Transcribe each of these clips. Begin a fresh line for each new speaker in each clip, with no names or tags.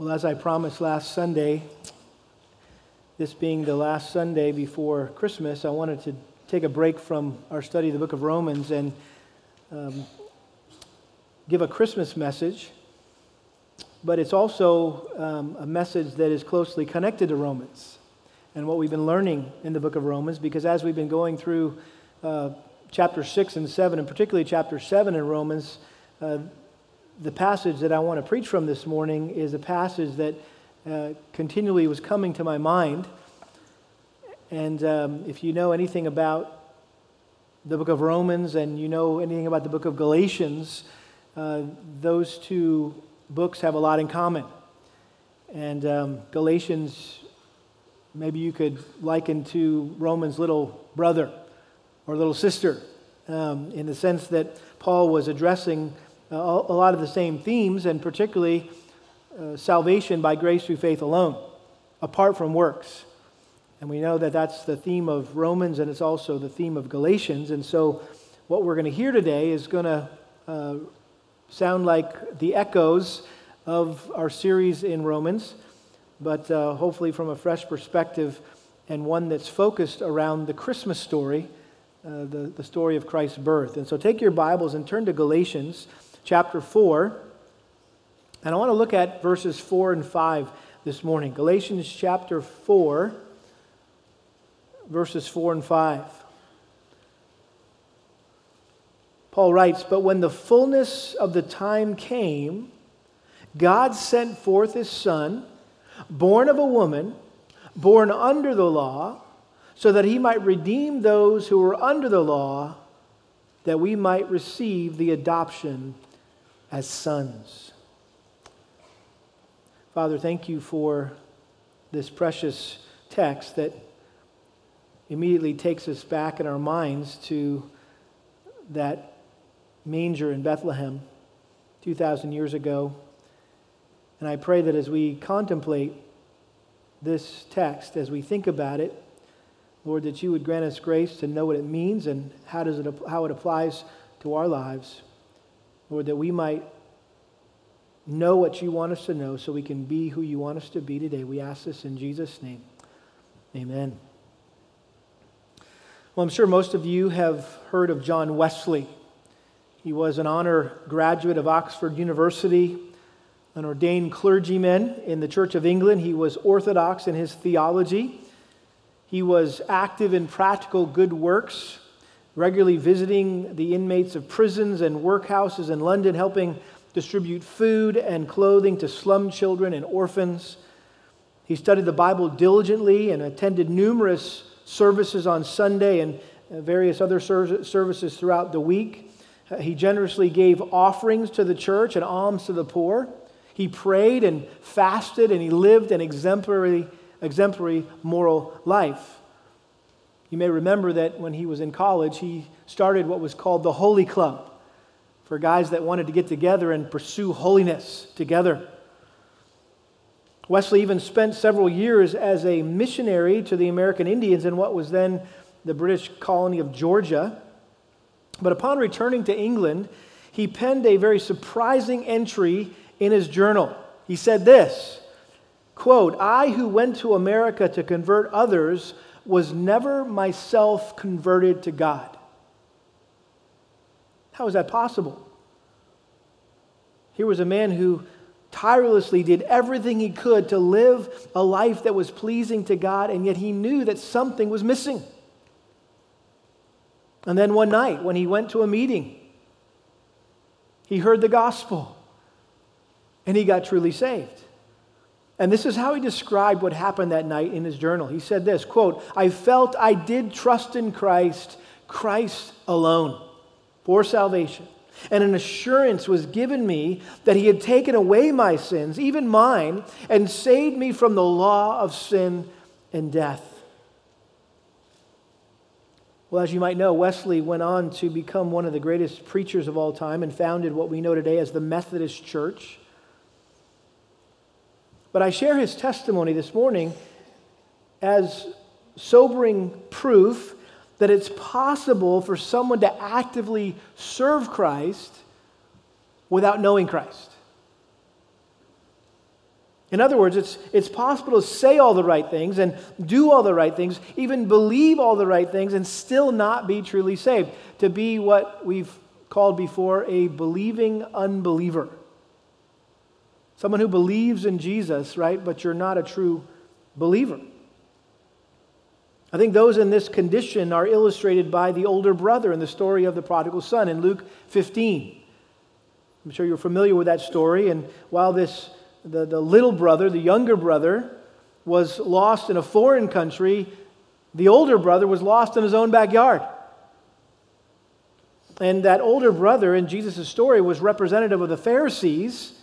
Well, as I promised last Sunday, this being the last Sunday before Christmas, I wanted to take a break from our study of the book of Romans and um, give a Christmas message. But it's also um, a message that is closely connected to Romans and what we've been learning in the book of Romans, because as we've been going through uh, chapter 6 and 7, and particularly chapter 7 in Romans, uh, the passage that I want to preach from this morning is a passage that uh, continually was coming to my mind. And um, if you know anything about the book of Romans and you know anything about the book of Galatians, uh, those two books have a lot in common. And um, Galatians, maybe you could liken to Romans' little brother or little sister, um, in the sense that Paul was addressing a lot of the same themes, and particularly uh, salvation by grace through faith alone, apart from works. And we know that that's the theme of Romans, and it's also the theme of Galatians. And so, what we're going to hear today is going to uh, sound like the echoes of our series in Romans, but uh, hopefully from a fresh perspective and one that's focused around the Christmas story, uh, the, the story of Christ's birth. And so, take your Bibles and turn to Galatians chapter 4. And I want to look at verses 4 and 5 this morning. Galatians chapter 4, verses 4 and 5. Paul writes, But when the fullness of the time came, God sent forth his Son, born of a woman, born under the law, so that he might redeem those who were under the law, that we might receive the adoption as sons. Father, thank you for this precious text that immediately takes us back in our minds to that manger in Bethlehem 2,000 years ago. And I pray that as we contemplate this text, as we think about it, Lord, that you would grant us grace to know what it means and how, does it, how it applies to our lives. Lord, that we might know what you want us to know so we can be who you want us to be today. We ask this in Jesus' name. Amen. Well, I'm sure most of you have heard of John Wesley. He was an honor graduate of Oxford University, an ordained clergyman in the Church of England. He was orthodox in his theology. He was active in practical good works regularly visiting the inmates of prisons and workhouses in London, helping distribute food and clothing to slum children and orphans. He studied the Bible diligently and attended numerous services on Sunday and uh, various other services throughout the week. Uh, he generously gave offerings to the church and alms to the poor. He prayed and fasted and he lived an exemplary, exemplary moral life. You may remember that when he was in college, he started what was called the Holy Club for guys that wanted to get together and pursue holiness together. Wesley even spent several years as a missionary to the American Indians in what was then the British colony of Georgia. But upon returning to England, he penned a very surprising entry in his journal. He said this quote, I who went to America to convert others was never myself converted to God. How is that possible? Here was a man who tirelessly did everything he could to live a life that was pleasing to God, and yet he knew that something was missing. And then one night, when he went to a meeting, he heard the gospel and he got truly saved. And this is how he described what happened that night in his journal. He said this, quote, I felt I did trust in Christ, Christ alone, for salvation. And an assurance was given me that he had taken away my sins, even mine, and saved me from the law of sin and death. Well, as you might know, Wesley went on to become one of the greatest preachers of all time and founded what we know today as the Methodist Church. But I share his testimony this morning as sobering proof that it's possible for someone to actively serve Christ without knowing Christ. In other words, it's, it's possible to say all the right things and do all the right things, even believe all the right things, and still not be truly saved. To be what we've called before a believing unbeliever. Someone who believes in Jesus, right, but you're not a true believer. I think those in this condition are illustrated by the older brother in the story of the prodigal son in Luke 15. I'm sure you're familiar with that story. And while this, the, the little brother, the younger brother, was lost in a foreign country, the older brother was lost in his own backyard. And that older brother in Jesus' story was representative of the Pharisees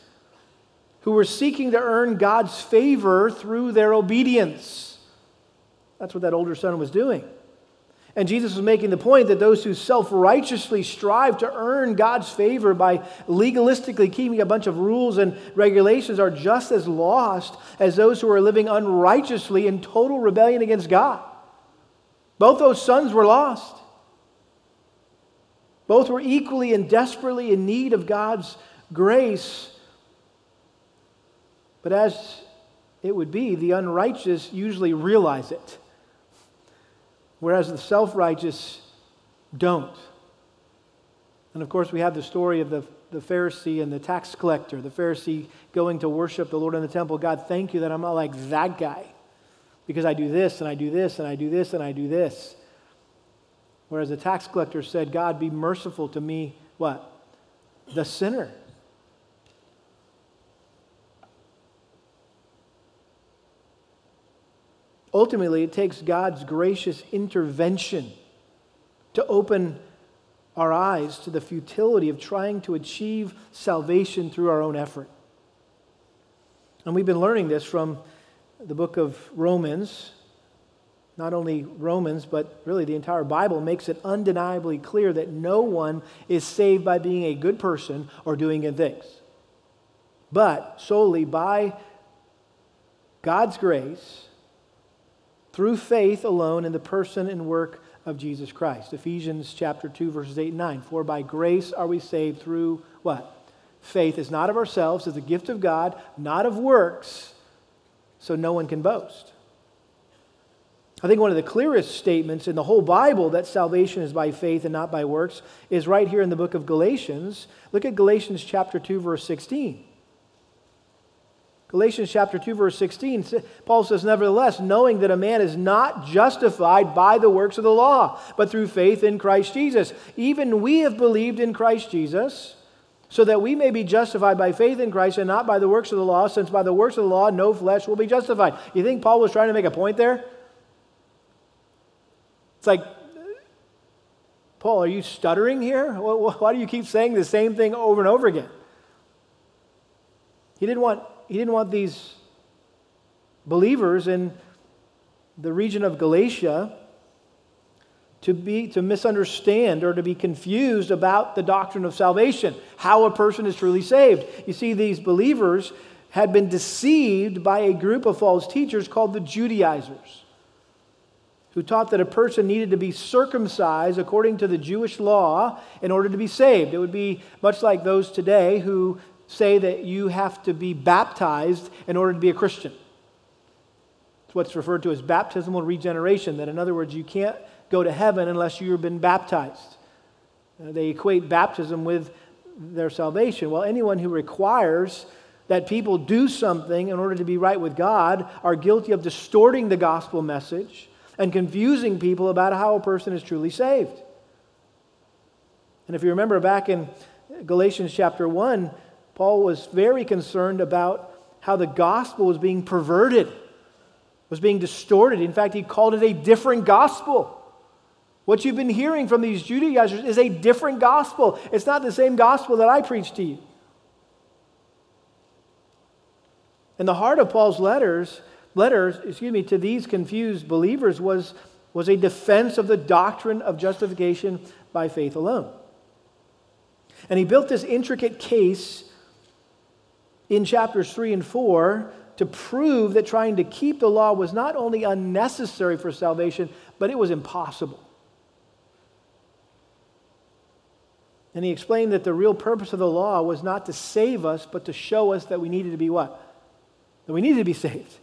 who were seeking to earn God's favor through their obedience. That's what that older son was doing. And Jesus was making the point that those who self righteously strive to earn God's favor by legalistically keeping a bunch of rules and regulations are just as lost as those who are living unrighteously in total rebellion against God. Both those sons were lost. Both were equally and desperately in need of God's grace. But as it would be, the unrighteous usually realize it whereas the self righteous don't. And of course, we have the story of the, the Pharisee and the tax collector, the Pharisee going to worship the Lord in the temple. God, thank you that I'm not like that guy because I do this and I do this and I do this and I do this. Whereas the tax collector said, God, be merciful to me, what? The sinner. Ultimately, it takes God's gracious intervention to open our eyes to the futility of trying to achieve salvation through our own effort. And we've been learning this from the book of Romans. Not only Romans, but really the entire Bible makes it undeniably clear that no one is saved by being a good person or doing good things, but solely by God's grace through faith alone in the person and work of Jesus Christ. Ephesians chapter 2 verses 8 and 9. For by grace are we saved through what? Faith is not of ourselves, it's a gift of God, not of works, so no one can boast. I think one of the clearest statements in the whole Bible that salvation is by faith and not by works is right here in the book of Galatians. Look at Galatians chapter 2 verse 16. Galatians chapter 2 verse 16 Paul says nevertheless knowing that a man is not justified by the works of the law but through faith in Christ Jesus even we have believed in Christ Jesus so that we may be justified by faith in Christ and not by the works of the law since by the works of the law no flesh will be justified. You think Paul was trying to make a point there? It's like Paul are you stuttering here? Why do you keep saying the same thing over and over again? He didn't want he didn't want these believers in the region of Galatia to be to misunderstand or to be confused about the doctrine of salvation, how a person is truly saved. You see, these believers had been deceived by a group of false teachers called the Judaizers, who taught that a person needed to be circumcised according to the Jewish law in order to be saved. It would be much like those today who say that you have to be baptized in order to be a Christian. It's what's referred to as baptismal regeneration, that in other words, you can't go to heaven unless you've been baptized. Uh, they equate baptism with their salvation. Well, anyone who requires that people do something in order to be right with God are guilty of distorting the gospel message and confusing people about how a person is truly saved. And if you remember back in Galatians chapter 1, Paul was very concerned about how the gospel was being perverted, was being distorted. In fact, he called it a different gospel. What you've been hearing from these Judaizers is a different gospel. It's not the same gospel that I preach to you. And the heart of Paul's letters, letters, excuse me, to these confused believers was, was a defense of the doctrine of justification by faith alone. And he built this intricate case in chapters 3 and 4 to prove that trying to keep the law was not only unnecessary for salvation, but it was impossible. And he explained that the real purpose of the law was not to save us, but to show us that we needed to be what? that we needed to be saved.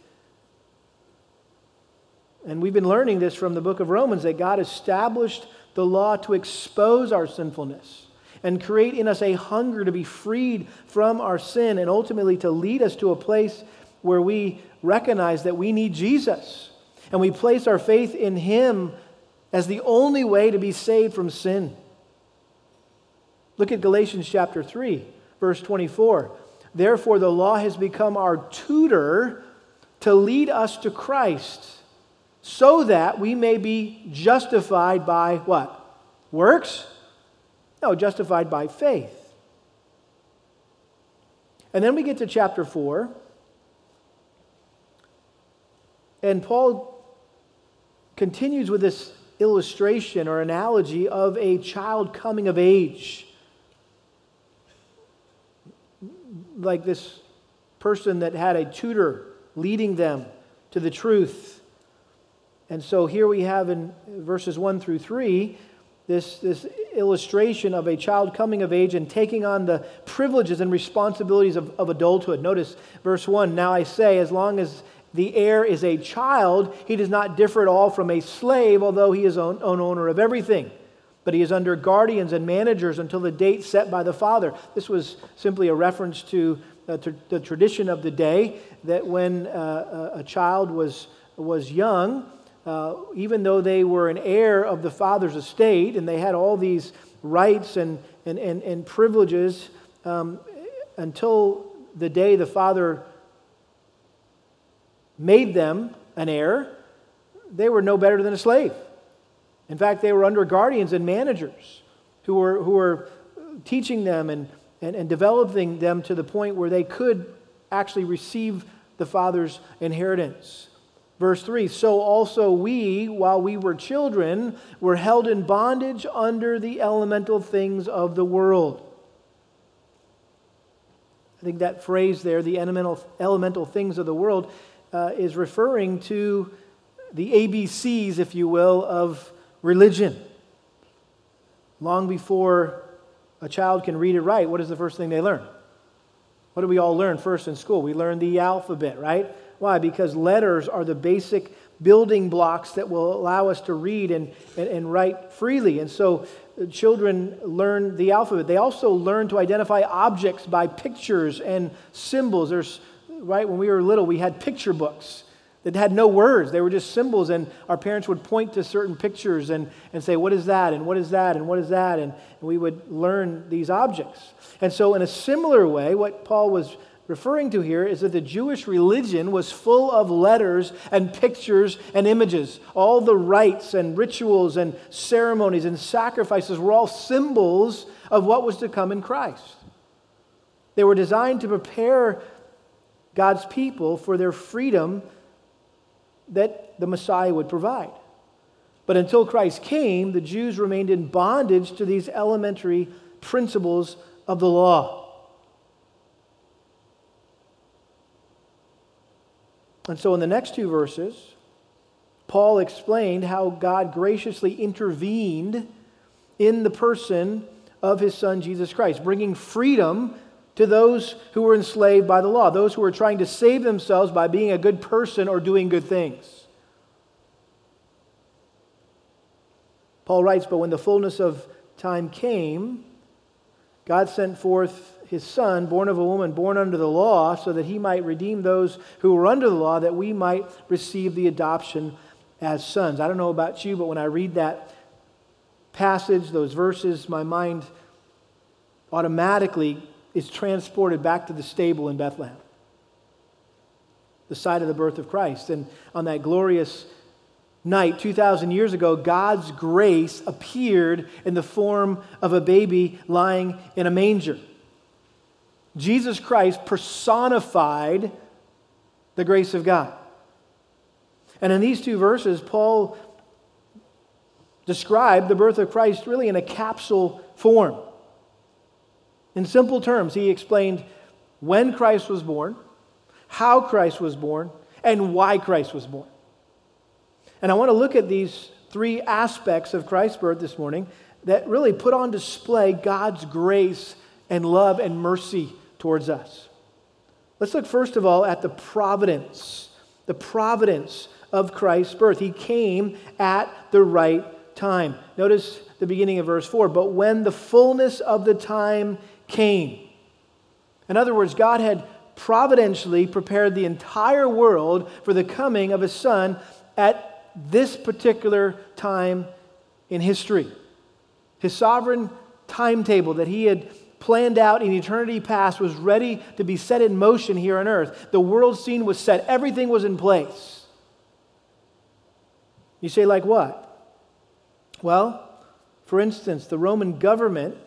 And we've been learning this from the book of Romans that God established the law to expose our sinfulness and create in us a hunger to be freed from our sin and ultimately to lead us to a place where we recognize that we need Jesus and we place our faith in Him as the only way to be saved from sin. Look at Galatians chapter 3, verse 24. Therefore, the law has become our tutor to lead us to Christ so that we may be justified by what? Works? No, justified by faith. And then we get to chapter 4. And Paul continues with this illustration or analogy of a child coming of age. Like this person that had a tutor leading them to the truth. And so here we have in verses 1 through 3 this, this illustration of a child coming of age and taking on the privileges and responsibilities of, of adulthood. Notice verse 1 Now I say, as long as the heir is a child, he does not differ at all from a slave, although he is own, own owner of everything. But he is under guardians and managers until the date set by the father. This was simply a reference to uh, the tradition of the day that when uh, a child was, was young, uh, even though they were an heir of the father's estate and they had all these rights and, and, and, and privileges um, until the day the father made them an heir, they were no better than a slave. In fact, they were under guardians and managers who were, who were teaching them and, and, and developing them to the point where they could actually receive the father's inheritance. Verse 3 So also we, while we were children, were held in bondage under the elemental things of the world. I think that phrase there, the elemental, elemental things of the world, uh, is referring to the ABCs, if you will, of religion. Long before a child can read it right, what is the first thing they learn? What do we all learn first in school? We learn the alphabet, right? Why? Because letters are the basic building blocks that will allow us to read and, and, and, write freely. And so uh, children learn the alphabet. They also learn to identify objects by pictures and symbols. There's, right, when we were little, we had picture books that had no words. They were just symbols, and our parents would point to certain pictures and, and say, What is that? And what is that? And what is that? And, and we would learn these objects. And so, in a similar way, what Paul was referring to here is that the Jewish religion was full of letters and pictures and images. All the rites and rituals and ceremonies and sacrifices were all symbols of what was to come in Christ. They were designed to prepare God's people for their freedom that the Messiah would provide. But until Christ came, the Jews remained in bondage to these elementary principles of the law. And so in the next two verses, Paul explained how God graciously intervened in the person of his son Jesus Christ, bringing freedom to those who were enslaved by the law, those who were trying to save themselves by being a good person or doing good things. Paul writes, But when the fullness of time came, God sent forth his son, born of a woman, born under the law, so that he might redeem those who were under the law, that we might receive the adoption as sons. I don't know about you, but when I read that passage, those verses, my mind automatically is transported back to the stable in Bethlehem, the site of the birth of Christ. And on that glorious night, 2,000 years ago, God's grace appeared in the form of a baby lying in a manger. Jesus Christ personified the grace of God. And in these two verses, Paul described the birth of Christ really in a capsule form. In simple terms, he explained when Christ was born, how Christ was born, and why Christ was born. And I want to look at these three aspects of Christ's birth this morning that really put on display God's grace and love and mercy towards us. Let's look first of all at the providence, the providence of Christ's birth. He came at the right time. Notice the beginning of verse 4 but when the fullness of the time came. In other words, God had providentially prepared the entire world for the coming of his son at this particular time in history. His sovereign timetable that he had planned out in eternity past was ready to be set in motion here on earth. The world scene was set, everything was in place. You say, like what? Well, for instance, the Roman government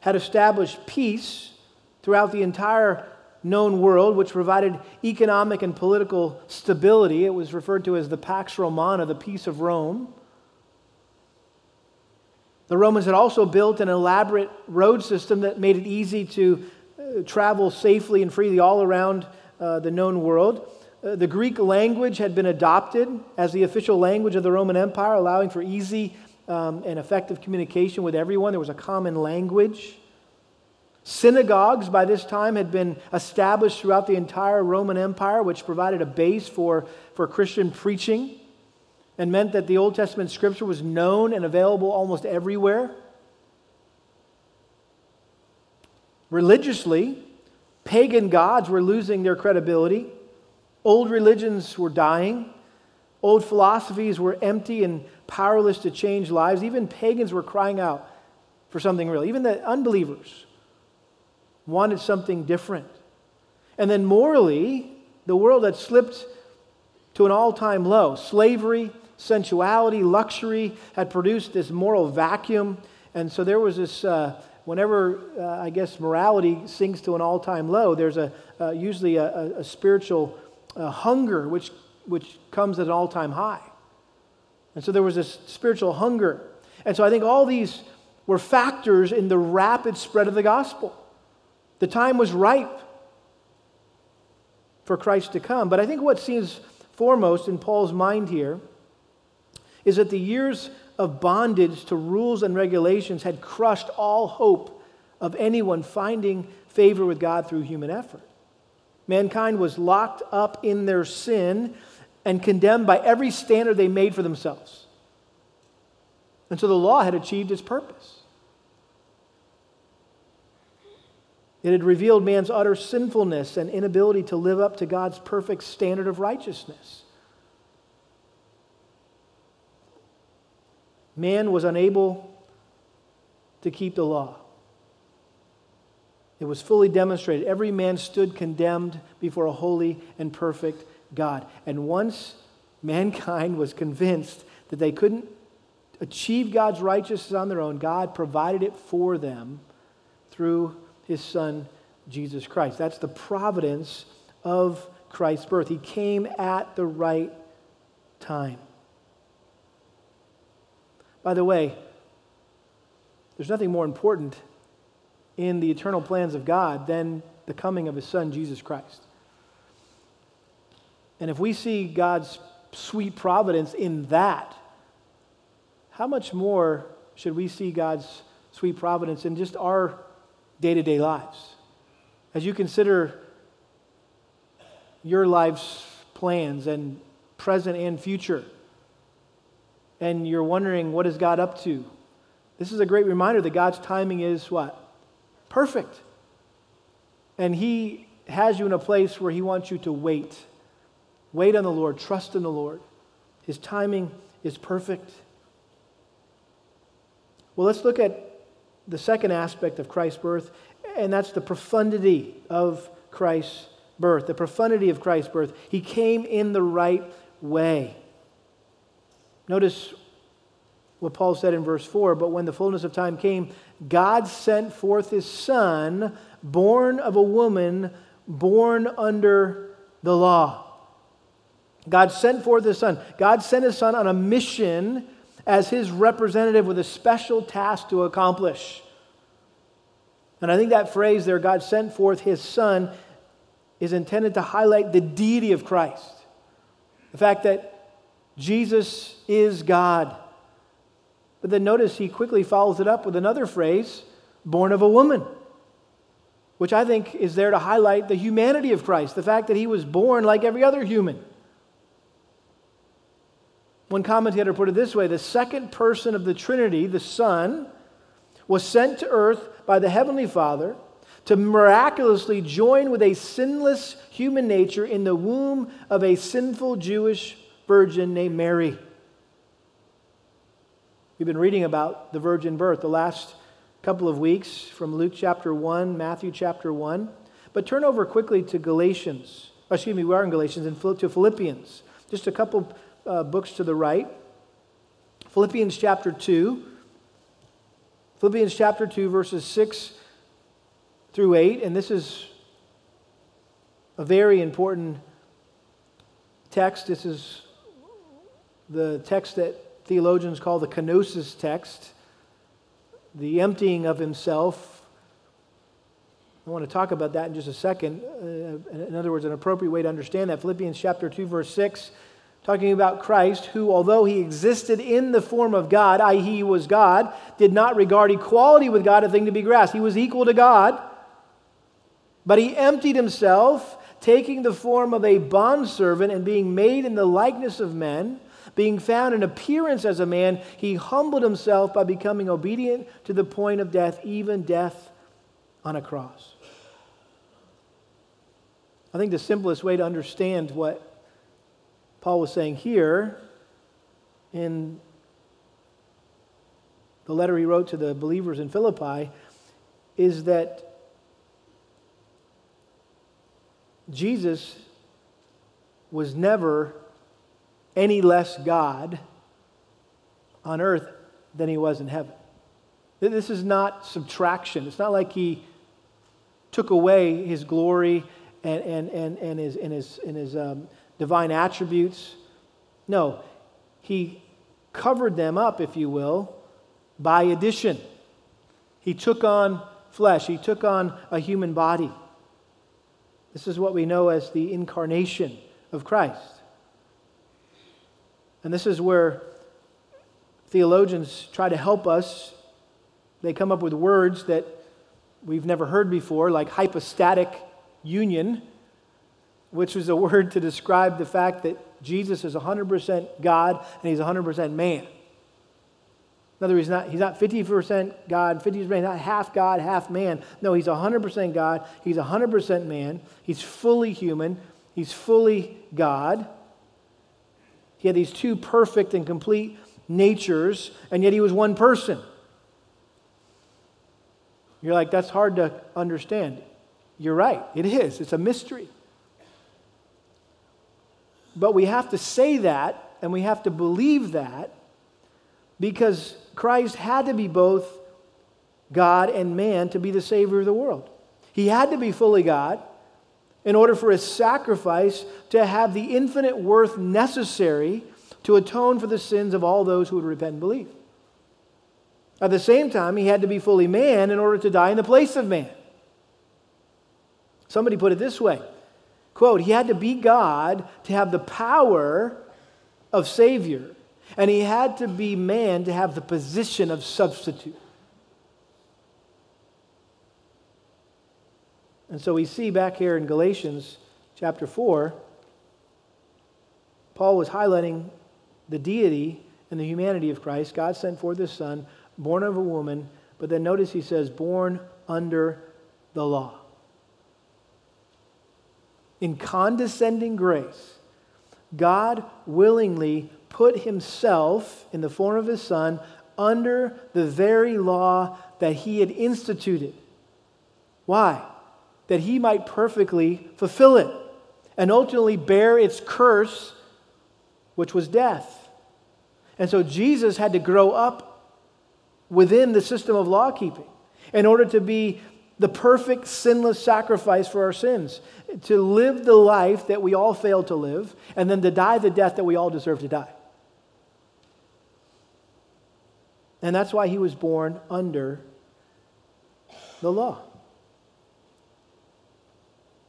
had established peace throughout the entire known world, which provided economic and political stability. It was referred to as the Pax Romana, the peace of Rome. The Romans had also built an elaborate road system that made it easy to uh, travel safely and freely all around uh, the known world. Uh, the Greek language had been adopted as the official language of the Roman Empire, allowing for easy um, and effective communication with everyone. There was a common language. Synagogues by this time had been established throughout the entire Roman Empire, which provided a base for, for Christian preaching and meant that the Old Testament scripture was known and available almost everywhere. Religiously, pagan gods were losing their credibility. Old religions were dying. Old philosophies were empty and powerless to change lives. Even pagans were crying out for something real. Even the unbelievers wanted something different. And then morally, the world had slipped to an all time low. Slavery, sensuality, luxury had produced this moral vacuum. And so there was this, uh, whenever uh, I guess morality sinks to an all time low, there's a, uh, usually a, a, a spiritual uh, hunger which, which comes at an all time high. And so there was this spiritual hunger. And so I think all these were factors in the rapid spread of the gospel. The time was ripe for Christ to come. But I think what seems foremost in Paul's mind here is that the years of bondage to rules and regulations had crushed all hope of anyone finding favor with God through human effort. Mankind was locked up in their sin and condemned by every standard they made for themselves. And so the law had achieved its purpose. It had revealed man's utter sinfulness and inability to live up to God's perfect standard of righteousness. Man was unable to keep the law. It was fully demonstrated. Every man stood condemned before a holy and perfect God. And once mankind was convinced that they couldn't achieve God's righteousness on their own, God provided it for them through his son, Jesus Christ. That's the providence of Christ's birth. He came at the right time. By the way, there's nothing more important in the eternal plans of God than the coming of his son, Jesus Christ. And if we see God's sweet providence in that, how much more should we see God's sweet providence in just our day to day lives? As you consider your life's plans and present and future, and you're wondering, what is God up to? This is a great reminder that God's timing is what? Perfect. And He has you in a place where He wants you to wait. Wait on the Lord, trust in the Lord. His timing is perfect. Well, let's look at the second aspect of Christ's birth, and that's the profundity of Christ's birth. The profundity of Christ's birth. He came in the right way. Notice what Paul said in verse 4 But when the fullness of time came, God sent forth his Son, born of a woman, born under the law. God sent forth his Son. God sent his Son on a mission as his representative with a special task to accomplish. And I think that phrase there, God sent forth his Son, is intended to highlight the deity of Christ. The fact that Jesus is God. But then notice he quickly follows it up with another phrase born of a woman, which I think is there to highlight the humanity of Christ, the fact that he was born like every other human. One commentator put it this way the second person of the Trinity, the Son, was sent to earth by the Heavenly Father to miraculously join with a sinless human nature in the womb of a sinful Jewish virgin named Mary. We've been reading about the virgin birth the last couple of weeks from Luke chapter 1, Matthew chapter 1. But turn over quickly to Galatians. Excuse me, we are in Galatians and to Philippians. Just a couple uh, books to the right. Philippians chapter 2. Philippians chapter 2, verses 6 through 8. And this is a very important text. This is the text that theologians call the kenosis text, the emptying of himself. I want to talk about that in just a second. Uh, in other words, an appropriate way to understand that. Philippians chapter 2, verse 6 talking about Christ, who, although he existed in the form of God, i.e., he was God, did not regard equality with God a thing to be grasped. He was equal to God, but he emptied himself, taking the form of a bondservant and being made in the likeness of men. Being found in appearance as a man, he humbled himself by becoming obedient to the point of death, even death on a cross. I think the simplest way to understand what Paul was saying here in the letter he wrote to the believers in Philippi is that Jesus was never any less God on earth than he was in heaven. This is not subtraction. It's not like he took away his glory and, and, and, and his, and his, and his um, divine attributes. No, he covered them up, if you will, by addition. He took on flesh, he took on a human body. This is what we know as the incarnation of Christ. And this is where theologians try to help us. They come up with words that we've never heard before, like hypostatic union which was a word to describe the fact that Jesus is 100% God and he's 100% man. In other words, he's not, he's not 50% God, 50% man, not half God, half man. No, he's 100% God. He's 100% man. He's fully human. He's fully God. He had these two perfect and complete natures, and yet he was one person. You're like, that's hard to understand. You're right, it is. It's a mystery. But we have to say that and we have to believe that because Christ had to be both God and man to be the Savior of the world. He had to be fully God in order for his sacrifice to have the infinite worth necessary to atone for the sins of all those who would repent and believe. At the same time, he had to be fully man in order to die in the place of man. Somebody put it this way Quote, he had to be God to have the power of Savior, and he had to be man to have the position of substitute. And so we see back here in Galatians chapter 4, Paul was highlighting the deity and the humanity of Christ. God sent forth his Son, born of a woman, but then notice he says, born under the law in condescending grace, God willingly put himself in the form of his Son under the very law that he had instituted. Why? That he might perfectly fulfill it and ultimately bear its curse, which was death. And so Jesus had to grow up within the system of law keeping in order to be the perfect sinless sacrifice for our sins, to live the life that we all fail to live, and then to die the death that we all deserve to die. And that's why he was born under the law.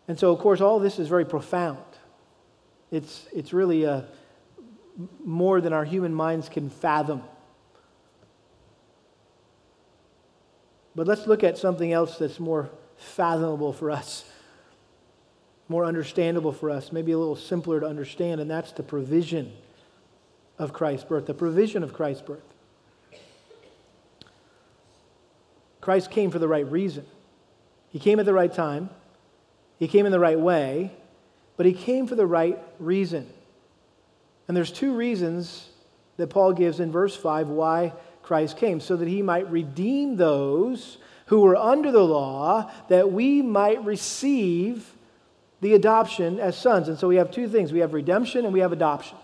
And so, of course, all this is very profound. It's, it's really a, more than our human minds can fathom. But let's look at something else that's more fathomable for us, more understandable for us, maybe a little simpler to understand, and that's the provision of Christ's birth, the provision of Christ's birth. Christ came for the right reason. He came at the right time, he came in the right way, but he came for the right reason. And there's two reasons that Paul gives in verse 5 why Christ came, so that he might redeem those who were under the law, that we might receive the adoption as sons. And so we have two things we have redemption and we have adoption.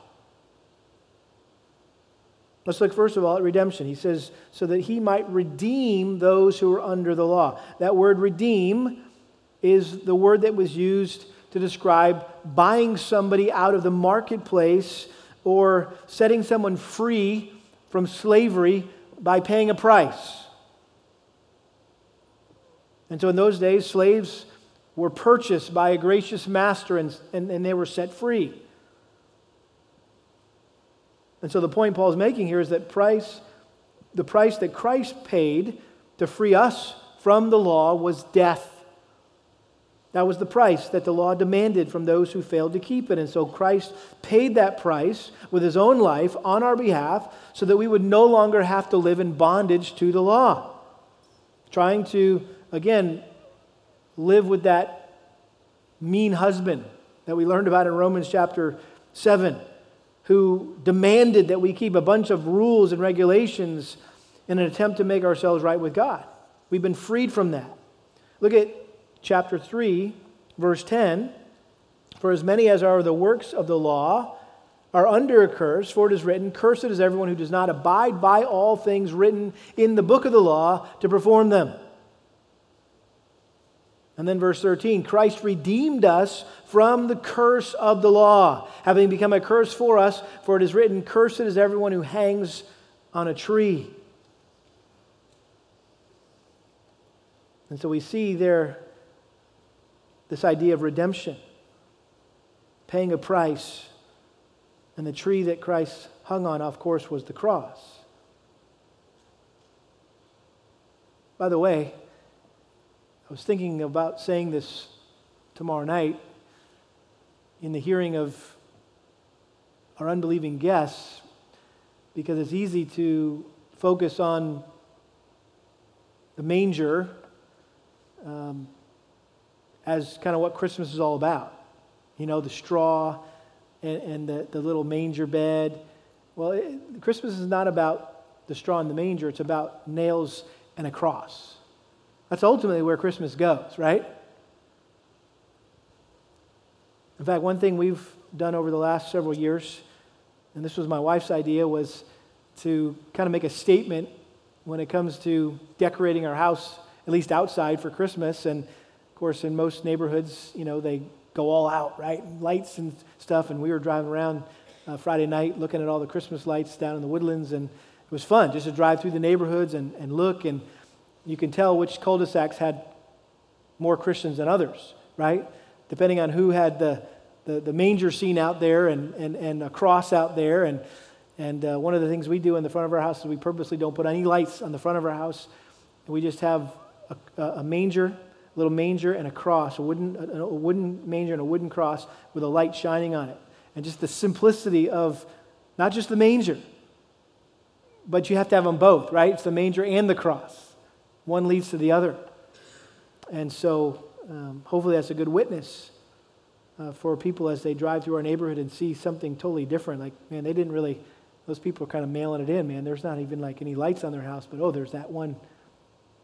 Let's look first of all at redemption. He says, so that he might redeem those who are under the law. That word redeem is the word that was used to describe buying somebody out of the marketplace or setting someone free from slavery by paying a price. And so in those days, slaves were purchased by a gracious master and, and, and they were set free. And so the point Paul's making here is that price, the price that Christ paid to free us from the law was death. That was the price that the law demanded from those who failed to keep it. And so Christ paid that price with his own life on our behalf so that we would no longer have to live in bondage to the law. Trying to, again, live with that mean husband that we learned about in Romans chapter 7, who demanded that we keep a bunch of rules and regulations in an attempt to make ourselves right with God. We've been freed from that. Look at chapter 3, verse 10 For as many as are the works of the law are under a curse, for it is written, Cursed is everyone who does not abide by all things written in the book of the law to perform them. And then verse 13 Christ redeemed us from the curse of the law, having become a curse for us, for it is written, Cursed is everyone who hangs on a tree. And so we see there this idea of redemption, paying a price. And the tree that Christ hung on, of course, was the cross. By the way, I was thinking about saying this tomorrow night in the hearing of our unbelieving guests because it's easy to focus on the manger. Um, as kind of what Christmas is all about. You know, the straw and, and the, the little manger bed. Well, it, Christmas is not about the straw and the manger, it's about nails and a cross. That's ultimately where Christmas goes, right? In fact, one thing we've done over the last several years, and this was my wife's idea, was to kind of make a statement when it comes to decorating our house, at least outside for Christmas. And course, in most neighborhoods, you know, they go all out, right? Lights and stuff. And we were driving around uh, Friday night looking at all the Christmas lights down in the woodlands. And it was fun just to drive through the neighborhoods and, and look. And you can tell which cul de sacs had more Christians than others, right? Depending on who had the, the, the manger scene out there and, and, and a cross out there. And, and uh, one of the things we do in the front of our house is we purposely don't put any lights on the front of our house. We just have a, a manger little manger and a cross, a wooden, a, wooden manger and a wooden cross with a light shining on it. And just the simplicity of not just the manger, but you have to have them both, right? It's the manger and the cross. One leads to the other. And so um, hopefully that's a good witness uh, for people as they drive through our neighborhood and see something totally different. Like, man, they didn't really, those people are kind of mailing it in, man. There's not even like any lights on their house, but oh, there's that one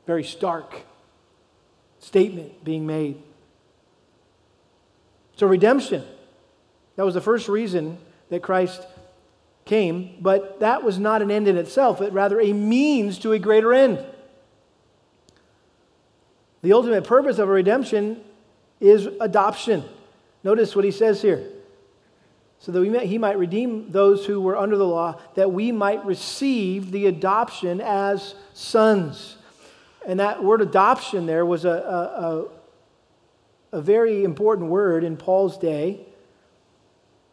very stark statement being made. So, redemption. That was the first reason that Christ came, but that was not an end in itself, but rather a means to a greater end. The ultimate purpose of a redemption is adoption. Notice what he says here. So that we may, he might redeem those who were under the law, that we might receive the adoption as sons. And that word adoption there was a, a, a, very important word in Paul's day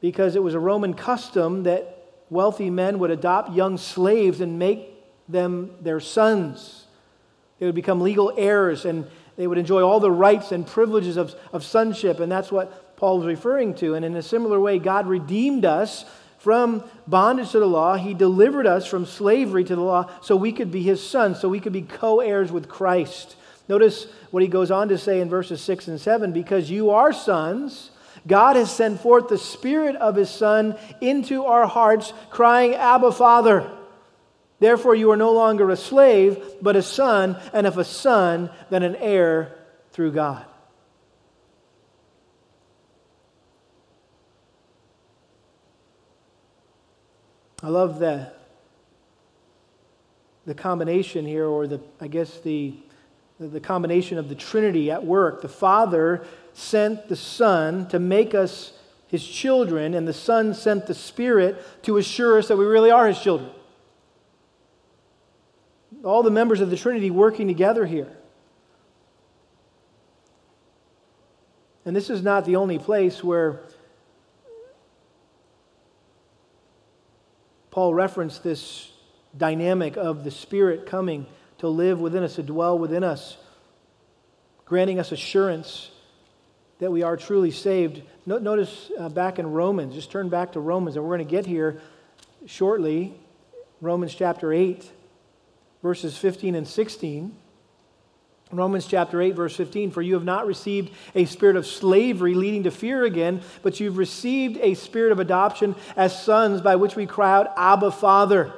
because it was a Roman custom that wealthy men would adopt young slaves and make them their sons. They would become legal heirs, and, they would enjoy all the rights and privileges of, of sonship. And that's what Paul was referring to. And in a similar way, God redeemed us from bondage to the law. He delivered us from slavery to the law so we could be his sons, so we could be co heirs with Christ. Notice what he goes on to say in verses 6 and 7 because you are sons. God has sent forth the Spirit of His Son into our hearts, crying, Abba, Father. Therefore, you are no longer a slave, but a son, and if a son, then an heir through God. I love the, the combination here, or the, I guess the, the combination of the Trinity at work. The Father sent the Son to make us his children, and the Son sent the Spirit to assure us that we really are his children all the members of the Trinity working together here. And this is not the only place where Paul referenced this dynamic of the Spirit coming to live within us, to dwell within us, granting us assurance that we are truly saved. Notice uh, back in Romans, just turn back to Romans, and we're going to get here shortly. Romans chapter 8 verses 15 and 16. Romans chapter 8, verse 15 For you have not received a spirit of slavery leading to fear again, but you've received a spirit of adoption as sons by which we cry out, Abba, Father.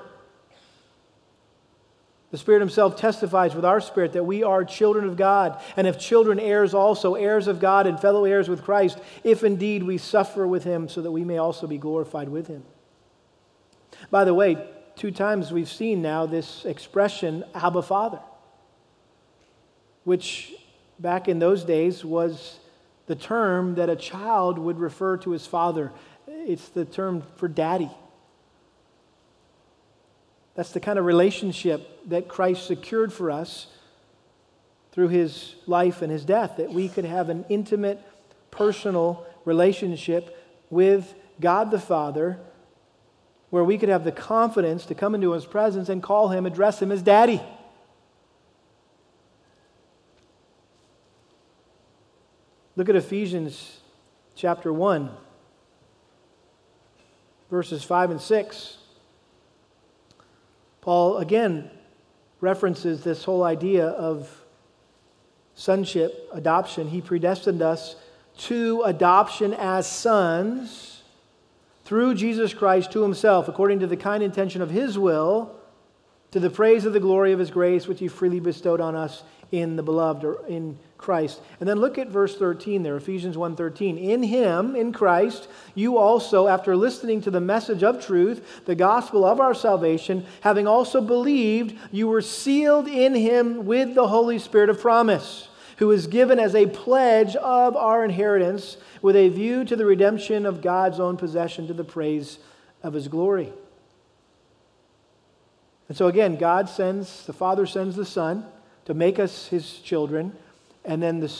The Spirit Himself testifies with our spirit that we are children of God, and if children, heirs also, heirs of God and fellow heirs with Christ, if indeed we suffer with Him, so that we may also be glorified with Him. By the way, two times we've seen now this expression, Abba Father, which back in those days was the term that a child would refer to his father. It's the term for daddy. That's the kind of relationship that Christ secured for us through his life and his death, that we could have an intimate, personal relationship with God the Father where we could have the confidence to come into his presence and call him, address him as daddy. Look at Ephesians chapter 1, verses 5 and 6. Paul again references this whole idea of sonship, adoption. He predestined us to adoption as sons through Jesus Christ to himself, according to the kind intention of his will, to the praise of the glory of his grace, which he freely bestowed on us in the beloved or in Christ. And then look at verse 13 there, Ephesians 1:13. In him, in Christ, you also after listening to the message of truth, the gospel of our salvation, having also believed, you were sealed in him with the Holy Spirit of promise who is given as a pledge of our inheritance with a view to the redemption of God's own possession to the praise of his glory. And so again, God sends, the Father sends the Son to make us his children, and then the,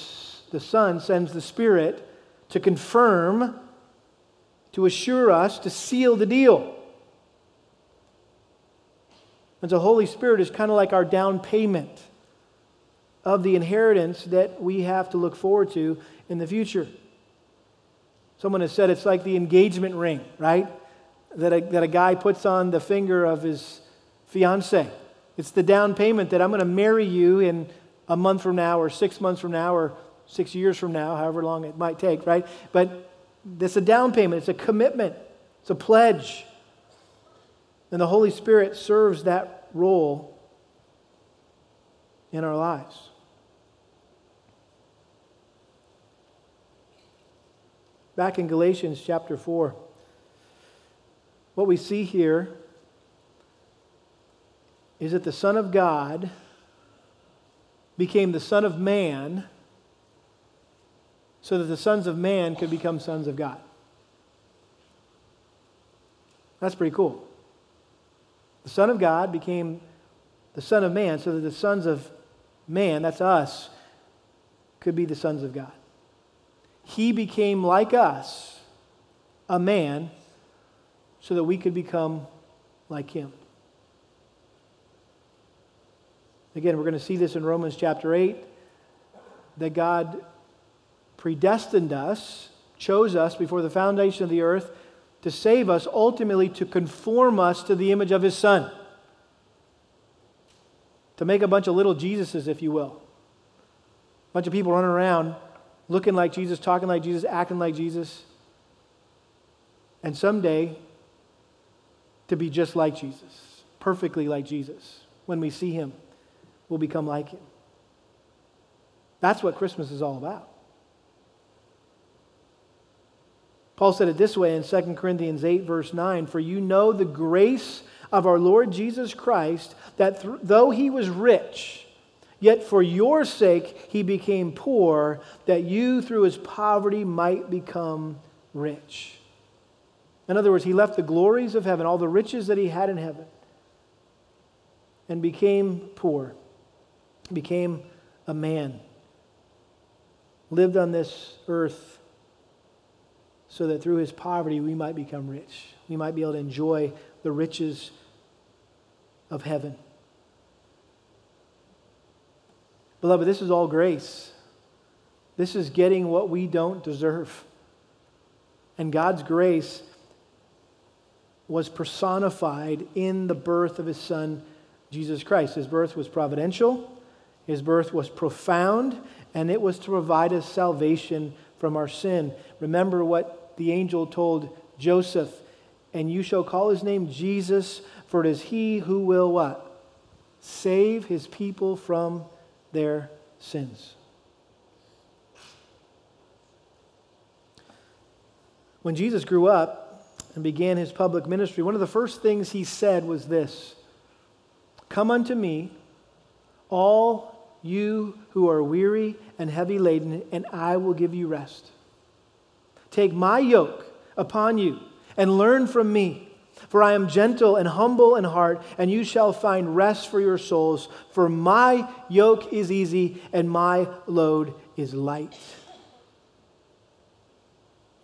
the Son sends the Spirit to confirm, to assure us, to seal the deal. And so, Holy Spirit is kind of like our down payment of the inheritance that we have to look forward to in the future. Someone has said it's like the engagement ring, right? That a, that a guy puts on the finger of his fiance. It's the down payment that I'm going to marry you in a month from now, or six months from now, or six years from now, however long it might take, right? But it's a down payment, it's a commitment, it's a pledge. And the Holy Spirit serves that role in our lives. Back in Galatians chapter 4, what we see here is that the Son of God became the Son of Man so that the sons of man could become sons of God. That's pretty cool. The Son of God became the Son of Man so that the sons of man, that's us, could be the sons of God he became like us, a man, so that we could become like him. Again, we're going to see this in Romans chapter 8. that God predestined us, chose us before the foundation of the earth to save us, ultimately to conform us to the image of his Son. To make a bunch of little Jesuses, if you will. A bunch of people running around looking like Jesus, talking like Jesus, acting like Jesus. And someday, to be just like Jesus, perfectly like Jesus. When we see him, we'll become like him. That's what Christmas is all about. Paul said it this way in 2 Corinthians 8, verse 9 For you know the grace of our Lord Jesus Christ, that th- though he was rich, yet for your sake he became poor, that you through his poverty might become rich. In other words, he left the glories of heaven, all the riches that he had in heaven, and became poor, became a man, lived on this earth so that through his poverty we might become rich. We might be able to enjoy the riches of heaven. Beloved, this is all grace. This is getting what we don't deserve. And God's grace was personified in the birth of his son, Jesus Christ. His birth was providential, his birth was profound, and it was to provide us salvation from our sin. Remember what the angel told Joseph, and you shall call his name Jesus, for it is he who will what? Save his people from their sins. When Jesus grew up, and began his public ministry, one of the first things he said was this Come unto me, all you who are weary and heavy laden, and I will give you rest. Take my yoke upon you and learn from me. For I am gentle and humble in heart, and you shall find rest for your souls. For my yoke is easy and my load is light.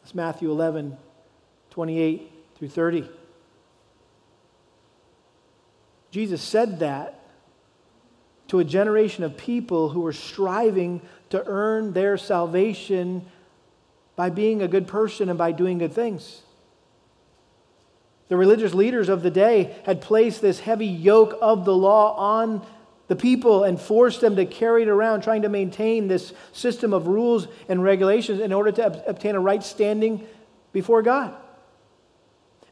It's Matthew 11, 28 through 30. Jesus said that to a generation of people who were striving to earn their salvation by being a good person and by doing good things. The religious leaders of the day had placed this heavy yoke of the law on the people and forced them to carry it around, trying to maintain this system of rules and regulations in order to obtain a right standing before God.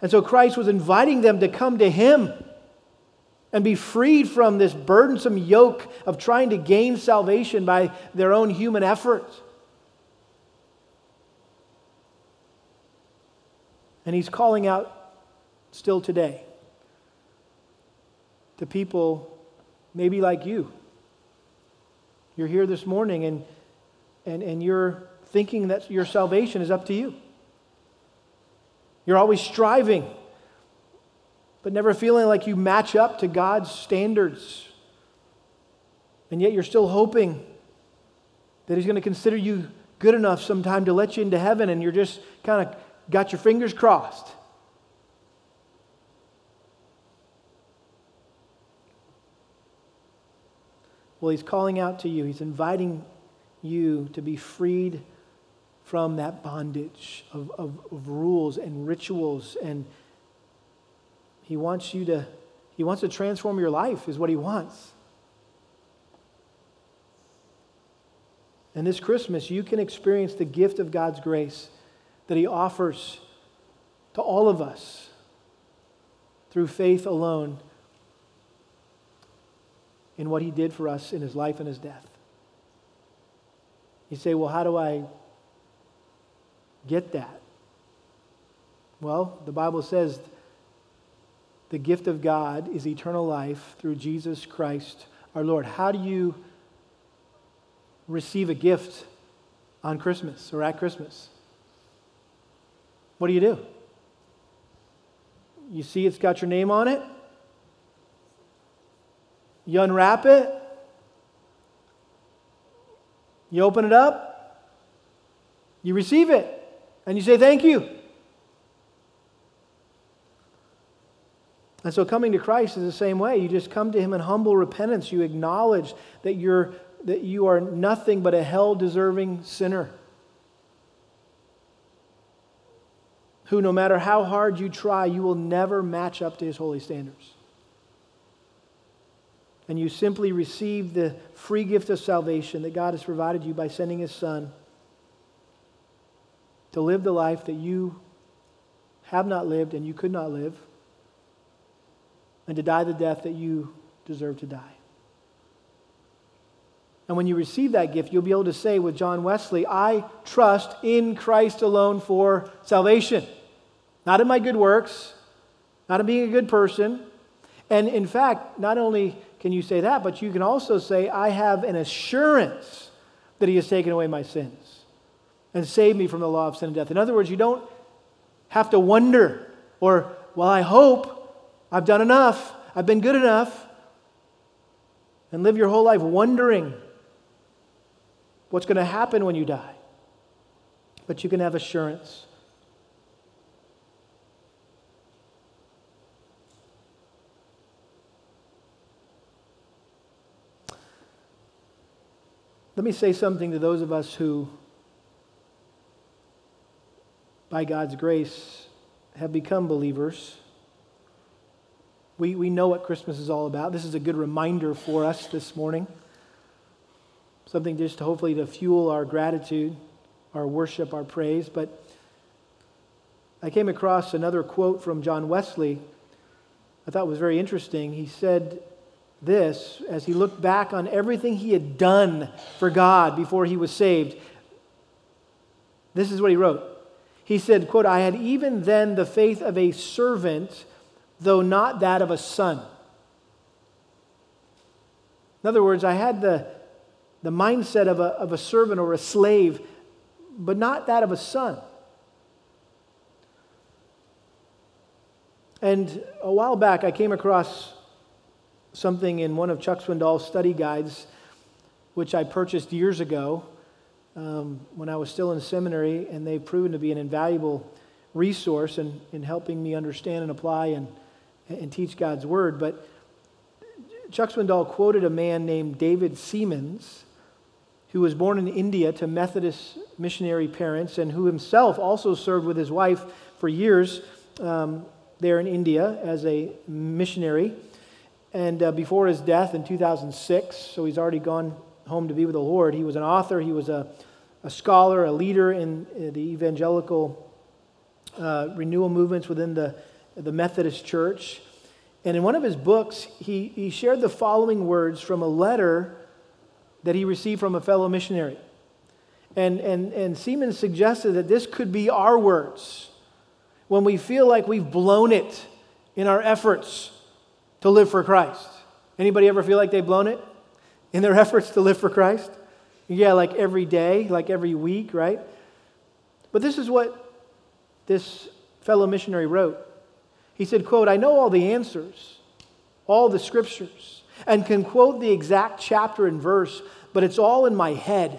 And so Christ was inviting them to come to Him and be freed from this burdensome yoke of trying to gain salvation by their own human efforts. And He's calling out still today to people maybe like you. You're here this morning and, and, and you're thinking that your salvation is up to you. You're always striving, but never feeling like you match up to God's standards. And yet you're still hoping that He's going to consider you good enough sometime to let you into heaven, and you're just kind of got your fingers crossed. Well, He's calling out to you, He's inviting you to be freed from that bondage of, of, of rules and rituals. And he wants you to, he wants to transform your life, is what he wants. And this Christmas, you can experience the gift of God's grace that He offers to all of us through faith alone in what He did for us in His life and His death. You say, well, how do I get that? Well, the Bible says the gift of God is eternal life through Jesus Christ our Lord. How do you receive a gift on Christmas or at Christmas? What do you do? You see it's got your name on it? You unwrap it? You open it up? You receive it? and you say thank you. And so coming to Christ is the same way. You just come to Him in humble repentance. You acknowledge that you're that you are nothing but a hell deserving sinner. Who, no matter how hard you try, you will never match up to his holy standards. And you simply receive the free gift of salvation that God has provided you by sending his son to live the life that you have not lived and you could not live, and to die the death that you deserve to die. And when you receive that gift, you'll be able to say with John Wesley, I trust in Christ alone for salvation. Not in my good works, not in being a good person. And in fact, not only can you say that, but you can also say, I have an assurance that He has taken away my sins and saved me from the law of sin and death. In other words, you don't have to wonder or, well, I hope I've done enough, I've been good enough, and live your whole life wondering what's going to happen when you die. But you can have assurance. Let me say something to those of us who, by God's grace, have become believers. We, we know what Christmas is all about. This is a good reminder for us this morning something just hopefully to fuel our gratitude, our worship, our praise. But I came across another quote from John Wesley I thought was very interesting. He said this as he looked back on everything he had done for God before he was saved. This is what he wrote. He said, quote, I had even then the faith of a servant, though not that of a son. In other words, I had the the mindset of a, of a servant or a slave, but not that of a son. And a while back, I came across something in one of Chuck Swindoll's study guides, which I purchased years ago um, when I was still in seminary, and they've proven to be an invaluable resource in, in helping me understand and apply and, and teach God's Word. But Chuck Swindoll quoted a man named David Seamands, who was born in India to Methodist missionary parents and who himself also served with his wife for years um, there in India as a missionary. And uh, before his death in 2006, so he's already gone home to be with the Lord, he was an author, he was a, a scholar, a leader in, in the evangelical uh, renewal movements within the, the Methodist Church. And in one of his books, he, he shared the following words from a letter that he received from a fellow missionary. And, and, and Seamands suggested that this could be our words when we feel like we've blown it in our efforts to live for Christ. Anybody ever feel like they've blown it in their efforts to live for Christ? Yeah, like every day, like every week, right? But this is what this fellow missionary wrote. He said, quote, I know all the answers, all the scriptures and can quote the exact chapter and verse, but it's all in my head.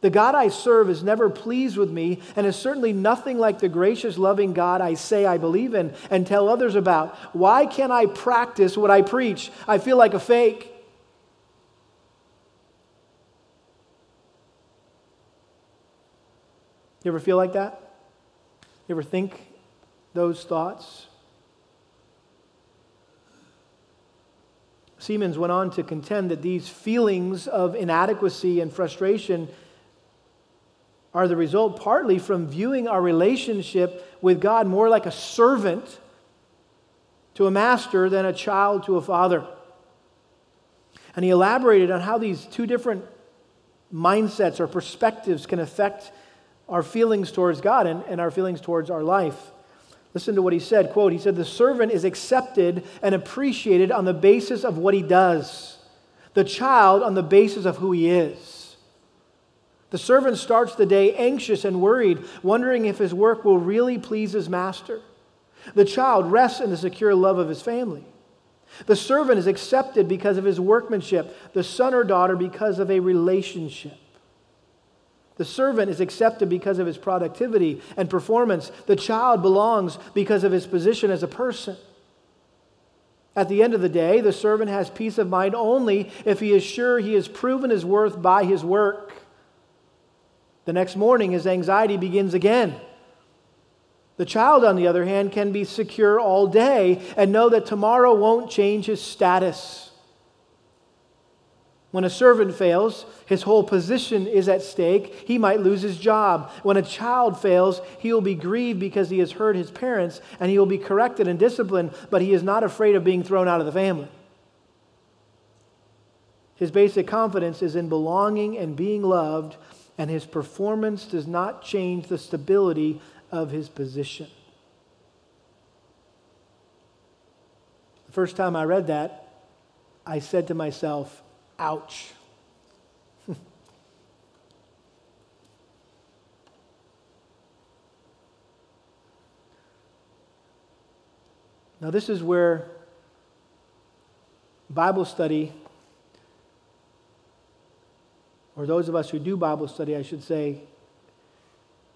The God I serve is never pleased with me and is certainly nothing like the gracious, loving God I say I believe in and tell others about. Why can't I practice what I preach? I feel like a fake. You ever feel like that? You ever think those thoughts? Seamands went on to contend that these feelings of inadequacy and frustration are the result partly from viewing our relationship with God more like a servant to a master than a child to a father. And he elaborated on how these two different mindsets or perspectives can affect our feelings towards God and, and our feelings towards our life. Listen to what he said. Quote, he said, The servant is accepted and appreciated on the basis of what he does, the child on the basis of who he is. The servant starts the day anxious and worried, wondering if his work will really please his master. The child rests in the secure love of his family. The servant is accepted because of his workmanship, the son or daughter because of a relationship. The servant is accepted because of his productivity and performance. The child belongs because of his position as a person. At the end of the day, the servant has peace of mind only if he is sure he has proven his worth by his work. The next morning, his anxiety begins again. The child, on the other hand, can be secure all day and know that tomorrow won't change his status. When a servant fails, his whole position is at stake. He might lose his job. When a child fails, he will be grieved because he has hurt his parents and he will be corrected and disciplined, but he is not afraid of being thrown out of the family. His basic confidence is in belonging and being loved, and his performance does not change the stability of his position. The first time I read that, I said to myself, Ouch. now, this is where Bible study, or those of us who do Bible study, I should say,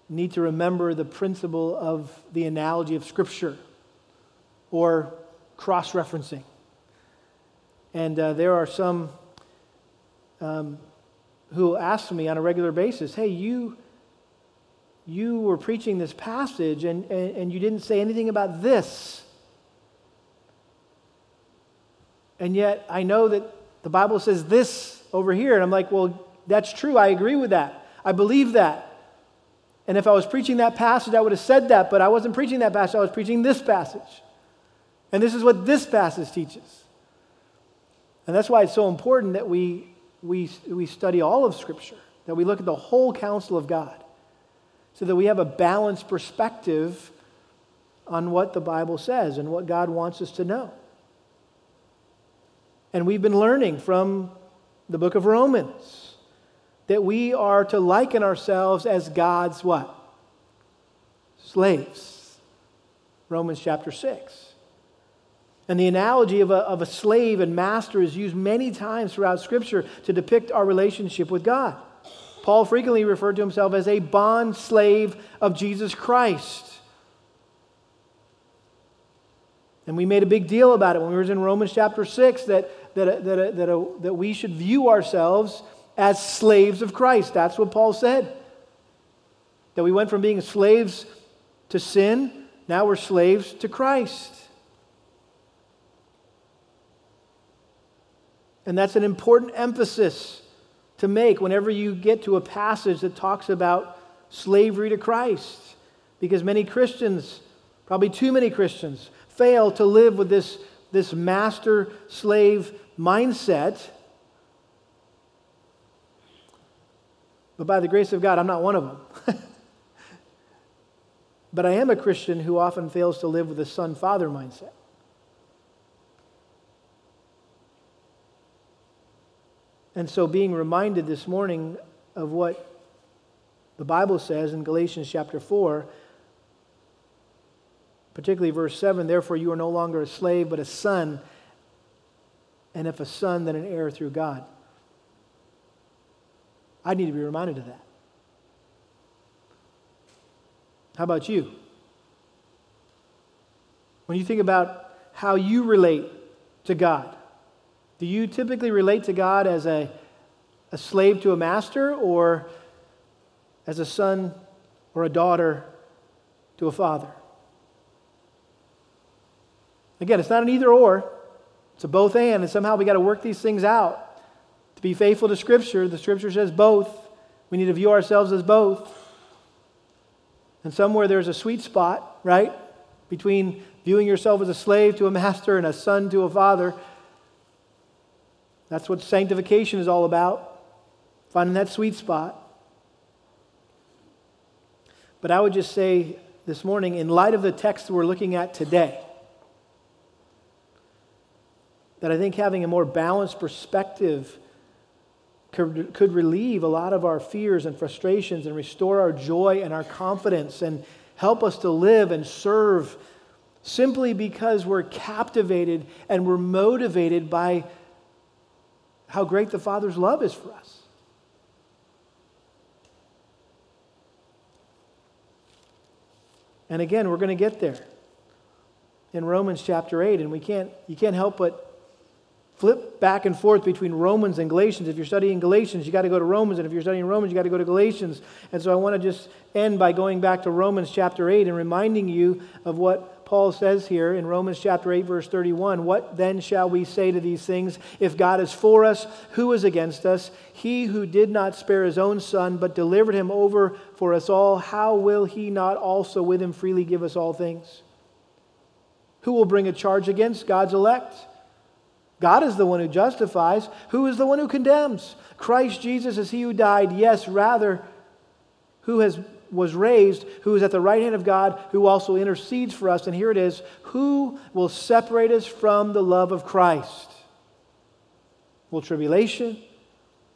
need to remember the principle of the analogy of Scripture or cross referencing. And uh, there are some um, who ask me on a regular basis, hey, you, you were preaching this passage and, and, and you didn't say anything about this. And yet I know that the Bible says this over here. And I'm like, well, that's true. I agree with that. I believe that. And if I was preaching that passage, I would have said that, but I wasn't preaching that passage. I was preaching this passage. And this is what this passage teaches. And that's why it's so important that we we, we study all of Scripture, that we look at the whole counsel of God, so that we have a balanced perspective on what the Bible says and what God wants us to know. And we've been learning from the book of Romans that we are to liken ourselves as God's what? Slaves. Romans chapter 6. And the analogy of a, of a slave and master is used many times throughout Scripture to depict our relationship with God. Paul frequently referred to himself as a bond slave of Jesus Christ. And we made a big deal about it when we were in Romans chapter 6 that, that, that, that, that we should view ourselves as slaves of Christ. That's what Paul said. That we went from being slaves to sin, now we're slaves to Christ. And that's an important emphasis to make whenever you get to a passage that talks about slavery to Christ. Because many Christians, probably too many Christians, fail to live with this, this master slave mindset. But by the grace of God, I'm not one of them. but I am a Christian who often fails to live with a son father mindset. And so, being reminded this morning of what the Bible says in Galatians chapter 4, particularly verse 7 therefore you are no longer a slave, but a son, and if a son, then an heir through God. I need to be reminded of that. How about you? When you think about how you relate to God, do you typically relate to God as a, a slave to a master or as a son or a daughter to a father? Again, it's not an either or, it's a both and, and somehow we got to work these things out. To be faithful to Scripture, the Scripture says both. We need to view ourselves as both. And somewhere there's a sweet spot, right? Between viewing yourself as a slave to a master and a son to a father. That's what sanctification is all about, finding that sweet spot. But I would just say this morning, in light of the text we're looking at today, that I think having a more balanced perspective could, could relieve a lot of our fears and frustrations and restore our joy and our confidence and help us to live and serve simply because we're captivated and we're motivated by how great the Father's love is for us. And again, we're going to get there. in Romans chapter 8, and we can't, you can't help but flip back and forth between Romans and Galatians. If you're studying Galatians, you got to go to Romans, and if you're studying Romans, you got to go to Galatians. And so I want to just end by going back to Romans chapter 8 and reminding you of what Paul says here in Romans chapter 8 verse 31, what then shall we say to these things? If God is for us, who is against us? He who did not spare his own son, but delivered him over for us all, how will he not also with him freely give us all things? Who will bring a charge against God's elect? God is the one who justifies. Who is the one who condemns? Christ Jesus is he who died. Yes, rather, who has, was raised, who is at the right hand of God, who also intercedes for us. And here it is Who will separate us from the love of Christ? Will tribulation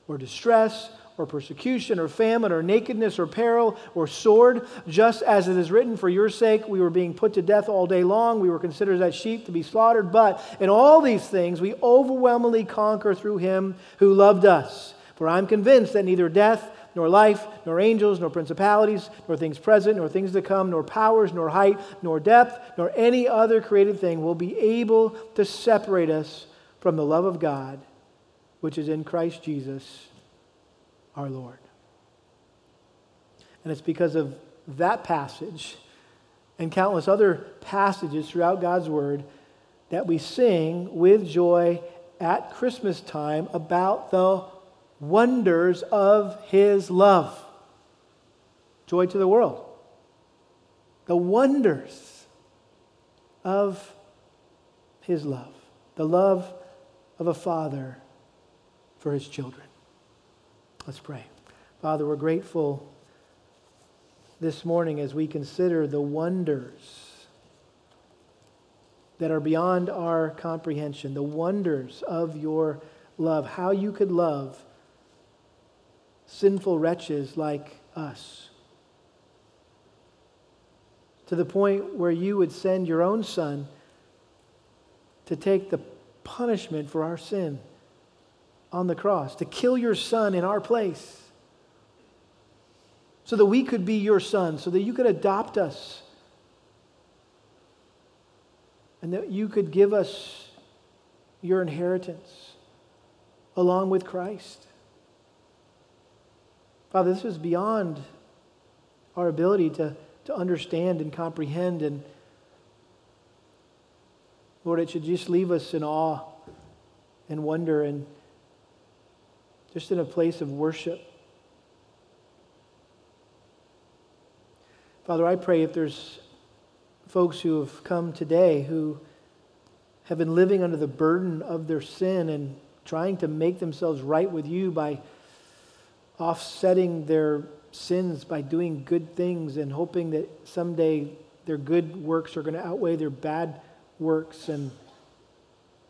or distress or persecution or famine or nakedness or peril or sword, just as it is written, For your sake we were being put to death all day long. We were considered as sheep to be slaughtered. But in all these things we overwhelmingly conquer through him who loved us. For I'm convinced that neither death, nor life, nor angels, nor principalities, nor things present, nor things to come, nor powers, nor height, nor depth, nor any other created thing will be able to separate us from the love of God, which is in Christ Jesus our Lord. And it's because of that passage and countless other passages throughout God's Word that we sing with joy at Christmas time about the wonders of His love. Joy to the world. The wonders of His love. The love of a father for his children. Let's pray. Father, we're grateful this morning as we consider the wonders that are beyond our comprehension, the wonders of your love, how you could love sinful wretches like us. To the point where you would send your own son to take the punishment for our sin on the cross, to kill your son in our place, so that we could be your son, so that you could adopt us, and that you could give us your inheritance along with Christ. Father, this is beyond our ability to, to understand and comprehend. And Lord, it should just leave us in awe and wonder and just in a place of worship. Father, I pray if there's folks who have come today who have been living under the burden of their sin and trying to make themselves right with you by offsetting their sins by doing good things and hoping that someday their good works are going to outweigh their bad works and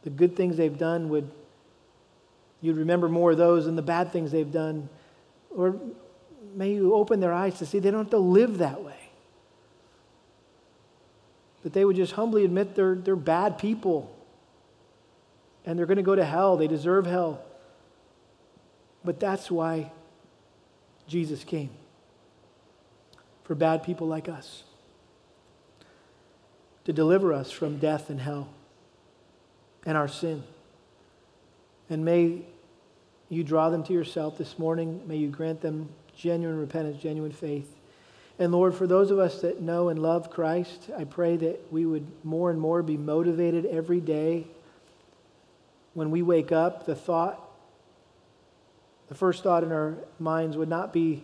the good things they've done would You'd remember more of those than the bad things they've done. Or may you open their eyes to see they don't have to live that way. but they would just humbly admit they're, they're bad people and they're going to go to hell. They deserve hell. But that's why Jesus came for bad people like us to deliver us from death and hell and our sin. And may you draw them to yourself this morning. May you grant them genuine repentance, genuine faith. And Lord, for those of us that know and love Christ, I pray that we would more and more be motivated every day when we wake up. The thought, the first thought in our minds would not be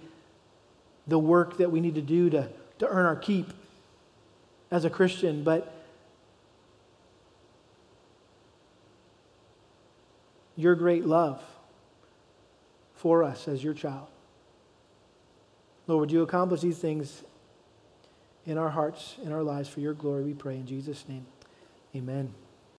the work that we need to do to, to earn our keep as a Christian, but your great love for us as your child. Lord, would you accomplish these things in our hearts, in our lives, for your glory, we pray in Jesus' name. Amen.